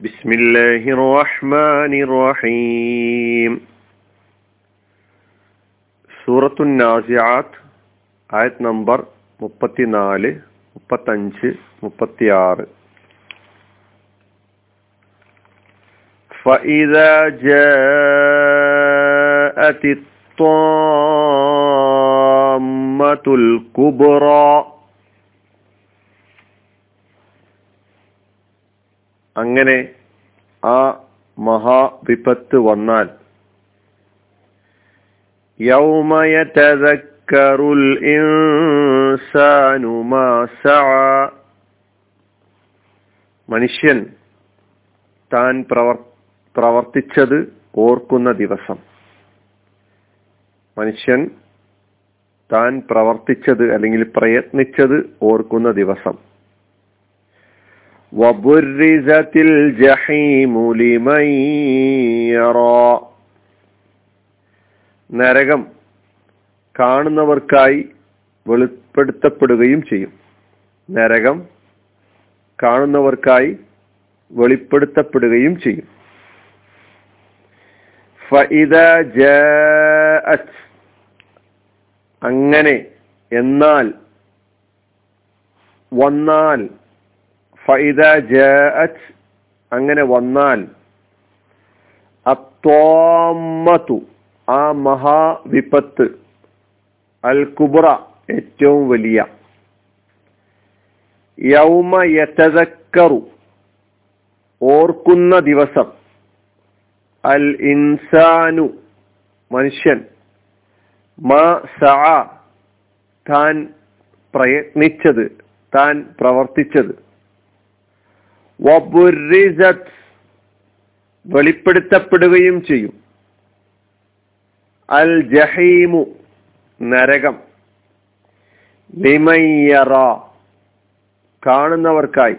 بسم الله الرحمن الرحيم സൂറത്തു നാസിയാത്ത് ആയത് നമ്പർ മുപ്പത്തിനാല് മുപ്പത്തഞ്ച് മുപ്പത്തിയാറ് فإذا جاءت الطامة الكبرى അങ്ങനെ ആ മഹാവിപത്ത് വന്നാൽ. യൗമയതക്കറുൽ ഇൻസാനു മാ സഅ. മനുഷ്യൻ താൻ പ്രവർ പ്രവർത്തിച്ചത് ഓർക്കുന്ന ദിവസം. മനുഷ്യൻ താൻ പ്രവർത്തിച്ചത് അല്ലെങ്കിൽ പ്രയത്നിച്ചത് ഓർക്കുന്ന ദിവസം. നരകം കാണുന്നവർക്കായി വെളിപ്പെടുത്തപ്പെടുകയും ചെയ്യും. നരകം കാണുന്നവർക്കായി വെളിപ്പെടുത്തപ്പെടുകയും ചെയ്യും. അങ്ങനെ എന്നാൽ വന്നാൽ ജാഅത് അങ്ങനെ വന്നാൽ അത്തോമത്തു ആ മഹാവിപത്ത് അൽ കുബ്ര ഏറ്റവും വലിയ. യൗമ യതക്കറു ഓർക്കുന്ന ദിവസം അൽ ഇൻസാനു മനുഷ്യൻ മാ സഅ താൻ പ്രയത്നിച്ചത് താൻ പ്രവർത്തിച്ചത്. വെളിപ്പെടുത്തപ്പെടുകയും ചെയ്യും. അൽ ജഹീമു നരകം. ലിമയ്യറ കാണുന്നവർക്കായി.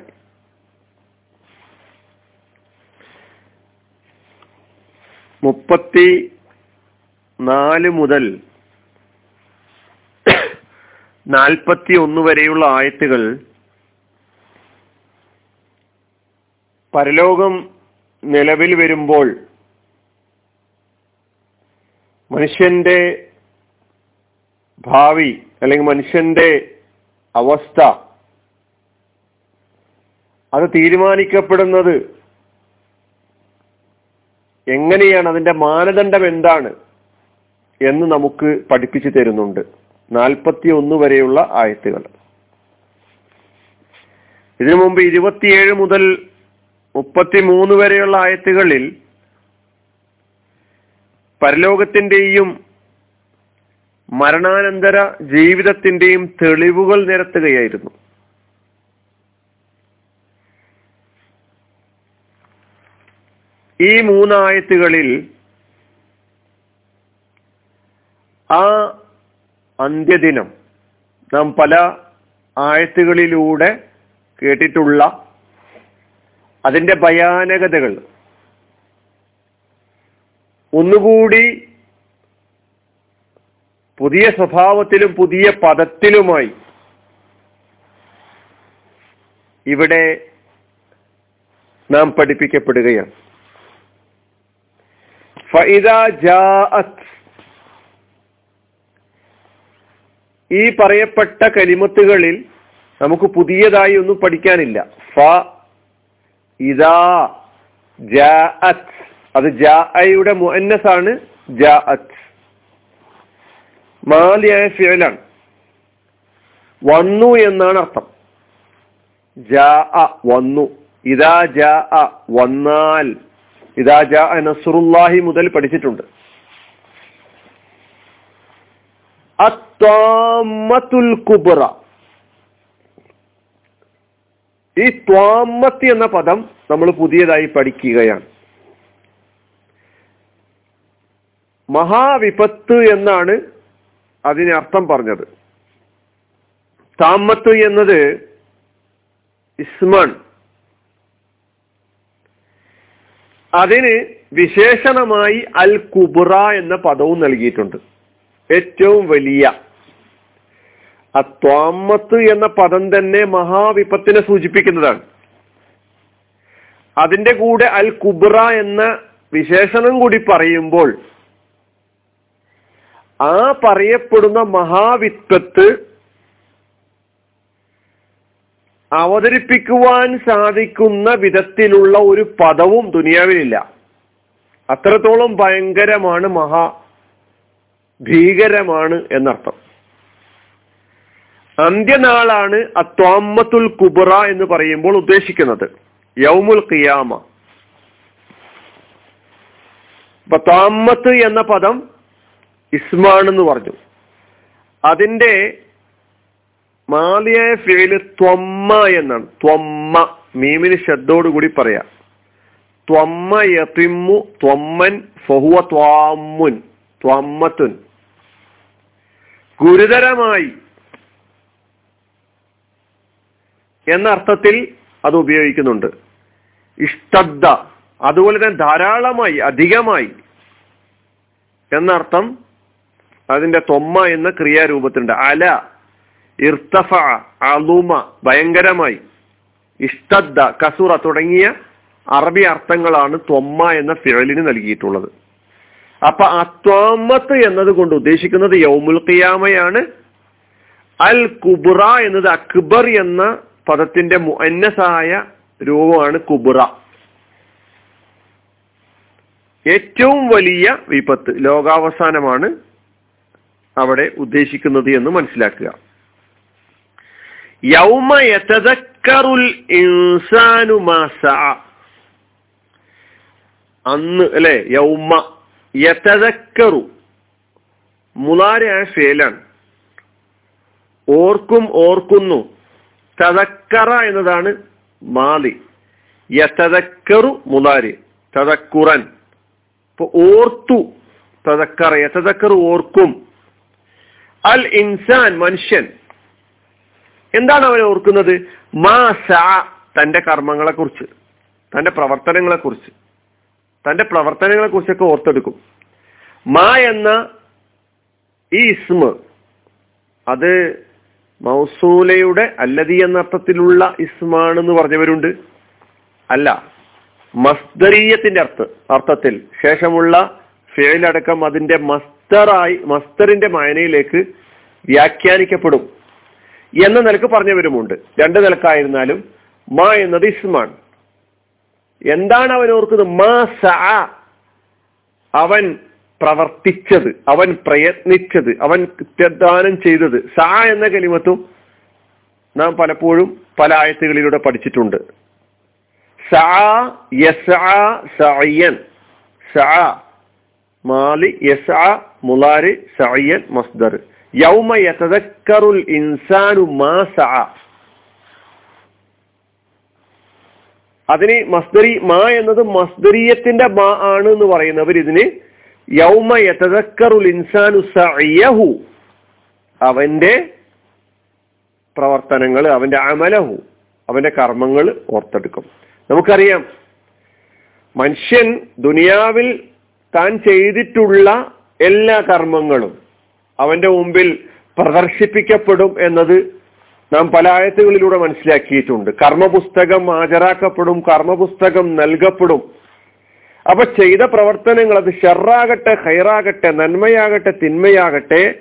മുപ്പത്തി നാല് മുതൽ നാൽപ്പത്തി ഒന്ന് വരെയുള്ള ആയത്തുകൾ പരലോകം നിലവിൽ വരുമ്പോൾ മനുഷ്യന്റെ ഭാവി അല്ലെങ്കിൽ മനുഷ്യന്റെ അവസ്ഥ അത് തീരുമാനിക്കപ്പെടുന്നത് എങ്ങനെയാണ്? അതിന്റെ മാനദണ്ഡം എന്താണ്? എന്ന് നമുക്ക് പഠിപ്പിച്ചു തരുന്നുണ്ട്. നാൽപ്പത്തി ഒന്ന് വരെയുള്ള ആയത്തുകൾ. ഇതിനു മുമ്പ് ഇരുപത്തിയേഴ് മുതൽ മുപ്പത്തി മൂന്ന് വരെയുള്ള ആയത്തുകളിൽ പരലോകത്തിന്റെയും മരണാനന്തര ജീവിതത്തിന്റെയും തെളിവുകൾ നിരത്തുകയായിരുന്നു. ഈ മൂന്നായത്തുകളിൽ ആ അന്ത്യദിനം നാം പല ആയത്തുകളിലൂടെ കേട്ടിട്ടുള്ള അതിന്റെ ഭയാനകതകൾ. ഒന്നുകൂടി പുതിയ സ്വഭാവത്തിലും പുതിയ പദത്തിലുമായി ഇവിടെ നാം പഠിപ്പിക്കപ്പെടുകയാണ്. ഈ പറയപ്പെട്ട കലിമത്തുകളിൽ നമുക്ക് പുതിയതായി ഒന്നും പഠിക്കാനില്ല. ഫ ഇതാ ജാഅത്ത് അത് ജാഅയുടെ മുഅന്നസ് ആണ് മാലിയായ ഫിയലാണ് വന്നു എന്നാണ് അർത്ഥം. ജാ വന്നു. ഇതാ ജാ വന്നാൽ. ഇതാ ജാ നസുറുല്ലാഹി മുതൽ പഠിച്ചിട്ടുണ്ട്. അത്വാമത്തുൽ കുബറ. ഈ ത്വാമത്തി എന്ന പദം നമ്മൾ പുതിയതായി പഠിക്കുകയാണ്. മഹാവിപത്ത് എന്നാണ് അതിന് അർത്ഥം പറഞ്ഞത്. താമത്ത് എന്നത് ഇസ്മൺ. അതിന് വിശേഷണമായി അൽ കുബുറ എന്ന പദവും നൽകിയിട്ടുണ്ട്. ഏറ്റവും വലിയ അത്വാമത്ത് എന്ന പദം തന്നെ മഹാവിപത്തിനെ സൂചിപ്പിക്കുന്നതാണ്. അതിന്റെ കൂടെ അൽ കുബ്ര എന്ന വിശേഷണം കൂടി പറയുമ്പോൾ ആ പറയപ്പെടുന്ന മഹാവിപത്ത് അവതരിപ്പിക്കുവാൻ സാധിക്കുന്ന വിധത്തിലുള്ള ഒരു പദവും ദുനിയാവിലില്ല. അത്രത്തോളം ഭയങ്കരമാണ് മഹാ ഭീകരമാണ് എന്നർത്ഥം. അന്ത്യനാളാണ് അത്വാമത്തുൽ കുബറ എന്ന് പറയുമ്പോൾ ഉദ്ദേശിക്കുന്നത്. യൗമുൽ ഖിയാമ. ത്വാമത്ത് എന്ന പദം ഇസ്മാണെന്ന് പറഞ്ഞു. അതിന്റെ മാലിയായ ഫേൽ ത്വമ്മ എന്നാണ്. ത്വമ്മ മീമിന് ശബ്ദോടുകൂടി പറയാം. ത്വമ്മ യത്തിമ്മു ത്വമ്മൻ ഫഹുവ ത്വാമുൻ ത്വമ്മത്തുൻ. ഗുരുതരമായി എന്ന അർത്ഥത്തിൽ അത് ഉപയോഗിക്കുന്നുണ്ട്. ഇഷ്ടദ്ദ അതുപോലെ തന്നെ ധാരാളമായി അധികമായി എന്നർത്ഥം അതിന്റെ തൊമ്മ എന്ന ക്രിയാരൂപത്തിലുണ്ട്. അല ഇർത്തഫ അലുമ ഭയങ്കരമായി. ഇഷ്ടദ്ദ കസുറ തുടങ്ങിയ അറബി അർത്ഥങ്ങളാണ് തൊമ്മ എന്ന ഫിഴലിന് നൽകിയിട്ടുള്ളത്. അപ്പൊ അത്വാമത്ത് എന്നത് കൊണ്ട് ഉദ്ദേശിക്കുന്നത് യൗമുൽ ഖിയാമയാണ്. അൽ കുബ്ര എന്നത് അക്ബർ എന്ന പദത്തിന്റെ മുന്നസായ രൂപമാണ് കുബുറ ഏറ്റവും വലിയ വിപത്ത് ലോകാവസാനമാണ് അവിടെ ഉദ്ദേശിക്കുന്നത് എന്ന് മനസ്സിലാക്കുക. യൗമ യതദക്കറുൽ ഇൻസാനുമാസ അന്ന് അല്ലെ യൗമ യതദക്കറു. മുലാരയായ ഫേലാണ്. ഓർക്കും ഓർക്കുന്നു. തതക്കറ എന്നതാണ് മാലി. യതക്കറു മുലാരി. തതക്കുറൻ ഇപ്പൊ ഓർത്തു തതക്കറ യതക്കറു ഓർക്കും. അൽ ഇൻസാൻ മനുഷ്യൻ. എന്താണ് അവൻ ഓർക്കുന്നത്? മാ സ തന്റെ കർമ്മങ്ങളെ കുറിച്ച് തന്റെ പ്രവർത്തനങ്ങളെ കുറിച്ച് തന്റെ പ്രവർത്തനങ്ങളെ കുറിച്ചൊക്കെ ഓർത്തെടുക്കും. മാ എന്ന ഈ ഇസ്മ അത് മൗസൂലയുടെ അല്ലതി എന്ന അർത്ഥത്തിലുള്ള ഇസ്മാണ് എന്ന് പറഞ്ഞവരുണ്ട്. അല്ല മസ്തരീയത്തിന്റെ അർത്ഥ അർത്ഥത്തിൽ ശേഷമുള്ള ഫേലടക്കം അതിന്റെ മസ്തറായി മസ്തറിന്റെ മായനയിലേക്ക് വ്യാഖ്യാനിക്കപ്പെടും എന്ന നിലയ്ക്ക് പറഞ്ഞവരുമുണ്ട്. രണ്ട് നിലക്കായിരുന്നാലും മാ എന്നത് ഇസ്മാൻ. എന്താണ് അവൻ ഓർക്കുന്നത് മാ സ അവൻ പ്രവർത്തിച്ചത് അവൻ പ്രയത്നിച്ചത് അവൻ കൃത്യദാനം ചെയ്തത്. സാ എന്ന കലിമത്തും നാം പലപ്പോഴും പല ആയത്തുകളിലൂടെ പഠിച്ചിട്ടുണ്ട്. മാലി മുലാരി മസ്ദർ. യൗമ ഇൻസാനു മാ അതിന് മസ്ദരി മാ എന്നത് മസ്ദരീയത്തിന്റെ മാ ആണ് എന്ന് പറയുന്നവർ ഇതിന് യൗമ യതദക്കറുൽ ഇൻസാനു സഅയഹു അവന്റെ പ്രവർത്തനങ്ങൾ അവന്റെ അമലഹു അവന്റെ കർമ്മങ്ങൾ ഓർത്തെടുക്കും. നമുക്കറിയാം മനുഷ്യൻ ദുനിയാവിൽ താൻ ചെയ്തിട്ടുള്ള എല്ലാ കർമ്മങ്ങളും അവന്റെ മുമ്പിൽ പ്രദർശിപ്പിക്കപ്പെടും എന്നത് നാം പല ആയത്തുകളിലൂടെ മനസ്സിലാക്കിയിട്ടുണ്ട്. കർമ്മപുസ്തകം ഹാജരാക്കപ്പെടും കർമ്മപുസ്തകം നൽകപ്പെടും. അപ്പൊ ചെയ്ത പ്രവർത്തനങ്ങൾ അത് ഷെറാകട്ടെ ഹൈറാകട്ടെ നന്മയാകട്ടെ തിന്മയാകട്ടെ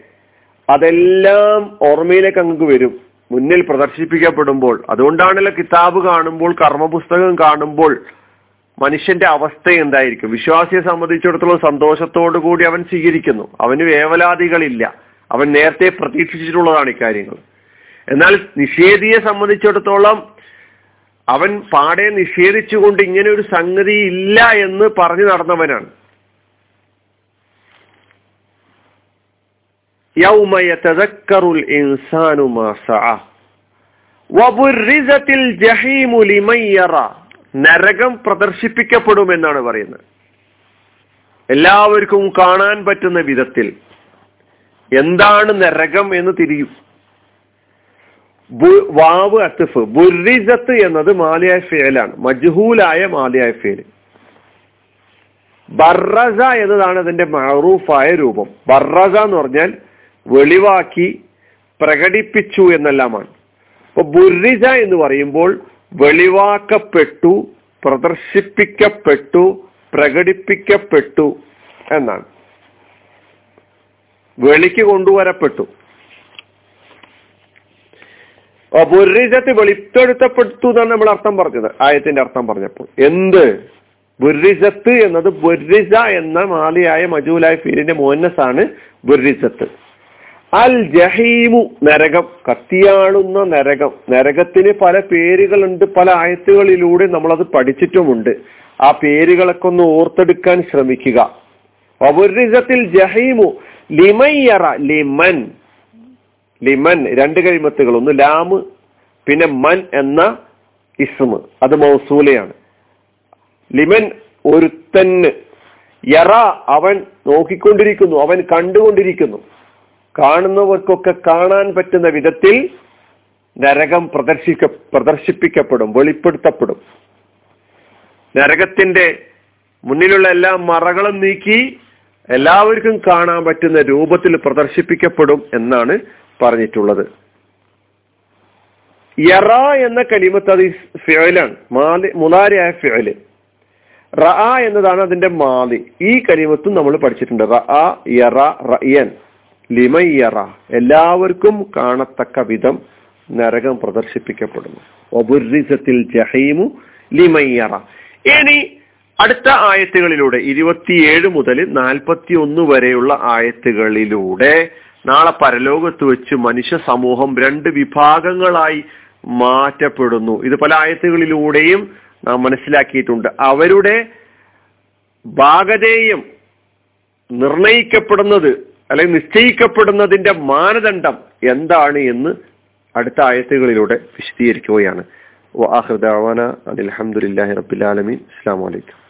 അതെല്ലാം ഓർമ്മയിലേക്ക് അങ്ങ് വരും. മുന്നിൽ പ്രദർശിപ്പിക്കപ്പെടുമ്പോൾ അതുകൊണ്ടാണല്ലോ കിതാബ് കാണുമ്പോൾ കർമ്മപുസ്തകം കാണുമ്പോൾ മനുഷ്യന്റെ അവസ്ഥ എന്തായിരിക്കും? വിശ്വാസിയെ സംബന്ധിച്ചിടത്തോളം സന്തോഷത്തോടു കൂടി അവൻ സ്വീകരിക്കുന്നു. അവന് വേവലാതികളില്ല. അവൻ നേരത്തെ പ്രതീക്ഷിച്ചിട്ടുള്ളതാണ് ഇക്കാര്യങ്ങൾ. എന്നാൽ നിഷേധിയെ സംബന്ധിച്ചിടത്തോളം അവൻ പാടെ നിഷേധിച്ചുകൊണ്ട് ഇങ്ങനെ ഒരു സംഗതി ഇല്ല എന്ന് പറഞ്ഞു നടന്നവനാണ്. നരകം പ്രദർശിപ്പിക്കപ്പെടുമെന്നാണ് പറയുന്നത്. എല്ലാവർക്കും കാണാൻ പറ്റുന്ന വിധത്തിൽ എന്താണ് നരകം എന്ന് തിരിയും. വാവ് അത്തിഫ് ബുറിസത്ത് എന്നത് മാലിയായ ഫേലാണ് മജ്ഹൂലായ മാലിയായ ഫേൽ. ബറസ എന്നതാണ് അതിന്റെ മറൂഫായ രൂപം. ബറസ എന്ന് പറഞ്ഞാൽ വെളിവാക്കി പ്രകടിപ്പിച്ചു എന്നെല്ലാമാണ്. അപ്പൊ ബുറിസ എന്ന് പറയുമ്പോൾ വെളിവാക്കപ്പെട്ടു പ്രദർശിപ്പിക്കപ്പെട്ടു പ്രകടിപ്പിക്കപ്പെട്ടു എന്നാണ്. വെളിക്ക് കൊണ്ടുവരപ്പെട്ടു. ബുറിജത്ത് വെളിപ്പെടുത്തപ്പെടുത്തു എന്നാണ് നമ്മൾ അർത്ഥം പറഞ്ഞത് ആയത്തിന്റെ അർത്ഥം പറഞ്ഞപ്പോൾ. എന്ത്? ബുറിസത്ത് എന്നത് ബുറിസ എന്ന മാലിയായ മജൂലായ ഫീലിന്റെ മോന്നസാണ് ബുറിസത്ത് അൽ ജഹീമു നരകം കത്തിയാളുന്ന നരകം. നരകത്തിന് പല പേരുകളുണ്ട് പല ആയത്തുകളിലൂടെ നമ്മളത് പഠിച്ചിട്ടുമുണ്ട്. ആ പേരുകളൊക്കെ ഒന്ന് ഓർത്തെടുക്കാൻ ശ്രമിക്കുക. ഒബുരിസത്തിൽ ജഹീമു ലിമയ്യറ ലിമൻ. ലിമൻ രണ്ട് കഴിമത്തുകൾ ഒന്ന് ലാമ് പിന്നെ മൻ എന്ന ഇസ്മ്. അത് മൗസൂലയാണ്. ലിമൻ ഒരുത്തന് യറ അവൻ നോക്കിക്കൊണ്ടിരിക്കുന്നു അവൻ കണ്ടുകൊണ്ടിരിക്കുന്നു. കാണുന്നവർക്കൊക്കെ കാണാൻ പറ്റുന്ന വിധത്തിൽ നരകം പ്രദർശിക്ക പ്രദർശിപ്പിക്കപ്പെടും വെളിപ്പെടുത്തപ്പെടും. നരകത്തിന്റെ മുന്നിലുള്ള എല്ലാ മറകളും നീക്കി എല്ലാവർക്കും കാണാൻ പറ്റുന്ന രൂപത്തിൽ പ്രദർശിപ്പിക്കപ്പെടും എന്നാണ് പറഞ്ഞിട്ടുള്ളത്. യറ എന്ന കലിമത്ത് അത് ഫിയലാണ് മാലി മുലാരിയായ ഫിയൽ റ എന്നതാണ് അതിന്റെ മാലി. ഈ കലിമത്തും നമ്മൾ പഠിച്ചിട്ടുണ്ട്. റ യറ റയൻ ലിമയ്യറ എല്ലാവർക്കും കാണത്തക്ക വിധം നരകം പ്രദർശിപ്പിക്കപ്പെടുന്നു. ഒബുരിസത്തിൽ ജഹീമു ലിമയ്യറ ഇനി അടുത്ത ആയത്തുകളിലൂടെ ഇരുപത്തിയേഴ് മുതൽ നാൽപ്പത്തി ഒന്ന് വരെയുള്ള ആയത്തുകളിലൂടെ നാളെ പരലോകത്ത് വെച്ച് മനുഷ്യ സമൂഹം രണ്ട് വിഭാഗങ്ങളായി മാറ്റപ്പെടുന്നു. ഇത് പല ആയത്തുകളിലൂടെയും നാം മനസ്സിലാക്കിയിട്ടുണ്ട്. അവരുടെ ഭാഗതേയം നിർണയിക്കപ്പെടുന്നത് അല്ലെങ്കിൽ നിശ്ചയിക്കപ്പെടുന്നതിന്റെ മാനദണ്ഡം എന്താണ് എന്ന് അടുത്ത ആയത്തുകളിലൂടെ വിശദീകരിക്കുകയാണ്. അലഹമുല്ലാ റബുലാലമീൻ അസ്സാം വലൈക്കും